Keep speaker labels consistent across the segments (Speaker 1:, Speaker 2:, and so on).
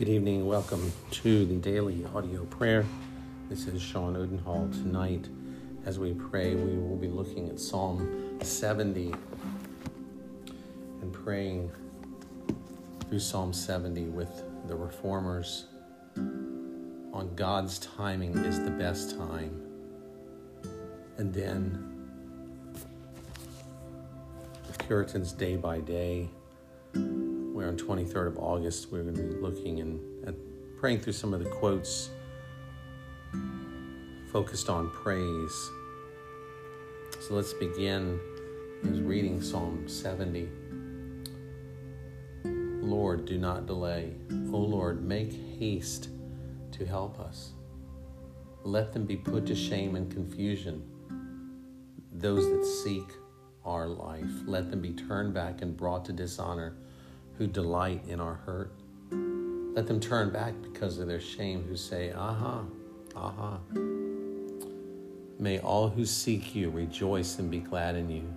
Speaker 1: Good evening. Welcome to the daily audio prayer. This is Sean Odenhall. Tonight, as we pray, we will be looking at Psalm 70 and praying through Psalm 70 with the reformers on God's timing is the best time. And then the Puritans day by day where on 23rd of August we're going to be looking and at praying through some of the quotes focused on praise. So let's begin is reading Psalm 70. Lord, do not delay. O Lord, make haste to help us. Let them be put to shame and confusion. Those that seek our life, let them be turned back and brought to dishonor who delight in our hurt. Let them turn back because of their shame, who say, Aha, aha. May all who seek you rejoice and be glad in you.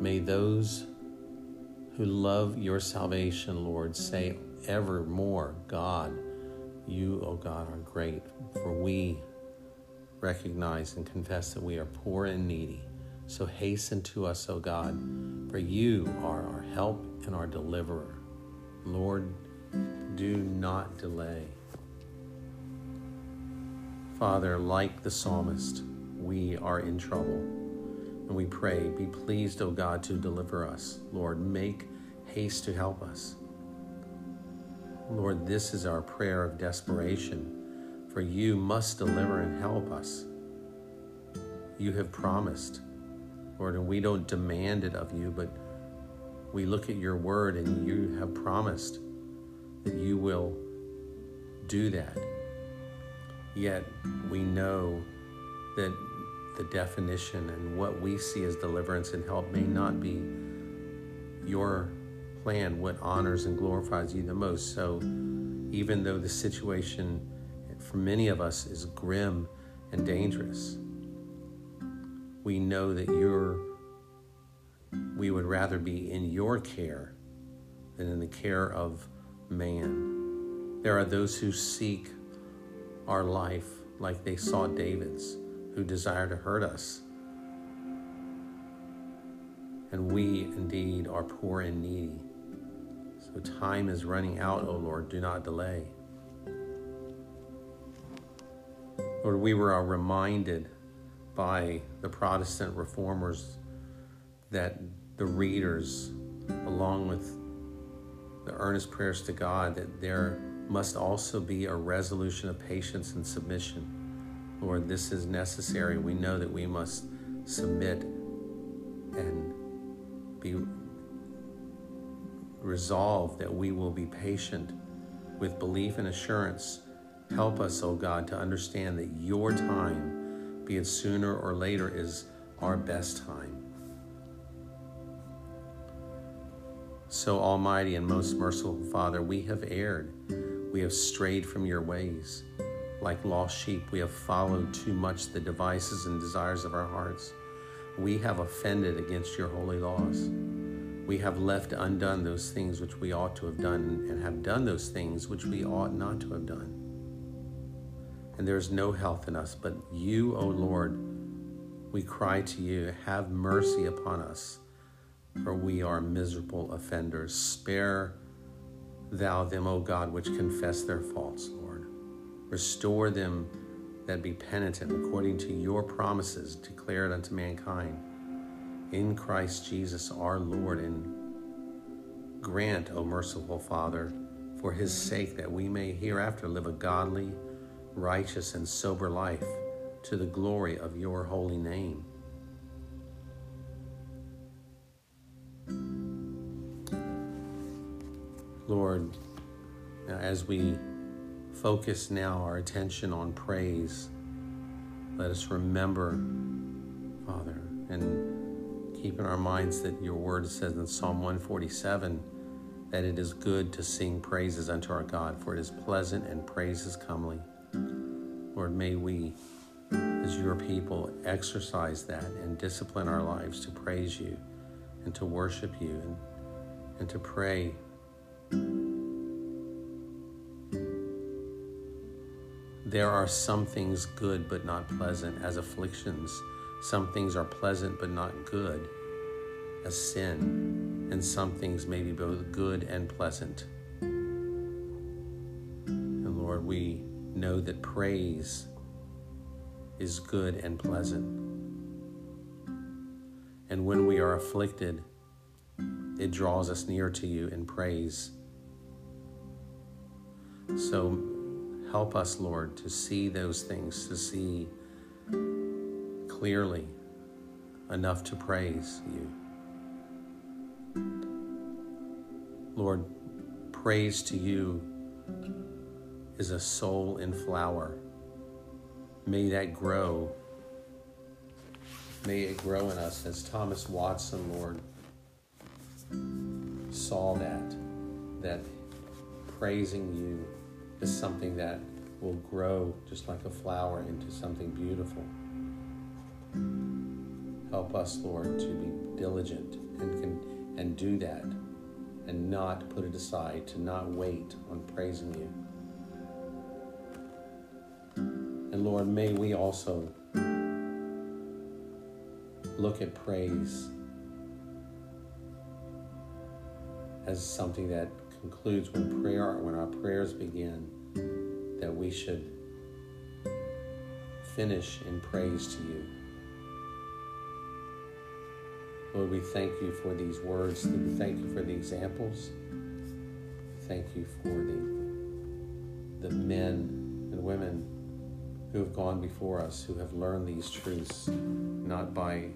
Speaker 1: May those who love your salvation, Lord, say evermore, God, you, O oh God, are great, for we recognize and confess that we are poor and needy. So hasten to us, O God, for you are our help and our deliverer. Lord, do not delay. Father, like the psalmist, we are in trouble. And we pray, be pleased, O God, to deliver us. Lord, make haste to help us. Lord, this is our prayer of desperation, for you must deliver and help us. You have promised Lord, and we don't demand it of you, but we look at your word and you have promised that you will do that. Yet we know that the definition and what we see as deliverance and help may not be your plan, what honors and glorifies you the most. So even though the situation for many of us is grim and dangerous, we know that you're, we would rather be in your care than in the care of man. There are those who seek our life like they saw David's, who desire to hurt us. And we indeed are poor and needy. So time is running out, O Lord, do not delay. Lord, we were reminded by the Protestant reformers that the readers, along with the earnest prayers to God, that there must also be a resolution of patience and submission. Lord, this is necessary. We know that we must submit and be resolved that we will be patient with belief and assurance. Help us, O oh God, to understand that your time be it sooner or later, is our best time. So, Almighty and most merciful Father, we have erred. We have strayed from your ways. Like lost sheep, we have followed too much the devices and desires of our hearts. We have offended against your holy laws. We have left undone those things which we ought to have done, and have done those things which we ought not to have done there is no health in us. But you, O Lord, we cry to you, have mercy upon us, for we are miserable offenders. Spare thou them, O God, which confess their faults, Lord. Restore them that be penitent according to your promises declared unto mankind. In Christ Jesus our Lord, and grant, O merciful Father, for his sake that we may hereafter live a godly, righteous, and sober life to the glory of your holy name. Lord, as we focus now our attention on praise, let us remember, Father, and keep in our minds that your word says in Psalm 147 that it is good to sing praises unto our God, for it is pleasant and praise is comely. Lord, may we, as your people, exercise that and discipline our lives to praise you and to worship you and, and to pray there are some things good but not pleasant as afflictions. Some things are pleasant but not good as sin. And some things may be both good and pleasant. And Lord, we know that praise is good and pleasant. And when we are afflicted, it draws us near to you in praise. So help us, Lord, to see those things, to see clearly enough to praise you. Lord, praise to you is a soul in flower. May that grow. May it grow in us as Thomas Watson, Lord, saw that, that praising you is something that will grow just like a flower into something beautiful. Help us, Lord, to be diligent and, can, and do that and not put it aside, to not wait on praising you. And Lord, may we also look at praise as something that concludes when prayer when our prayers begin that we should finish in praise to you. Lord, we thank you for these words. We thank you for the examples. Thank you for the, the men and women who have gone before us, who have learned these truths, not by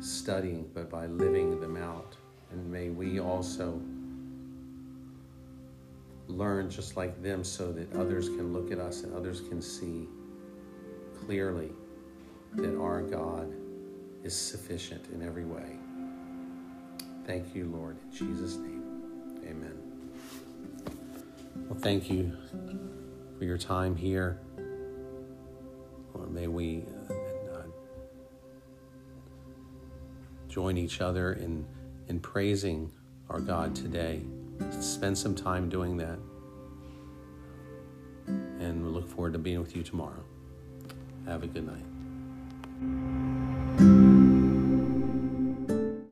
Speaker 1: studying, but by living them out. And may we also learn just like them so that others can look at us and others can see clearly that our God is sufficient in every way. Thank you, Lord. In Jesus' name, amen. Well, thank you for your time here. May we uh, uh, join each other in, in praising our God today. Spend some time doing that. And we look forward to being with you tomorrow. Have a good night.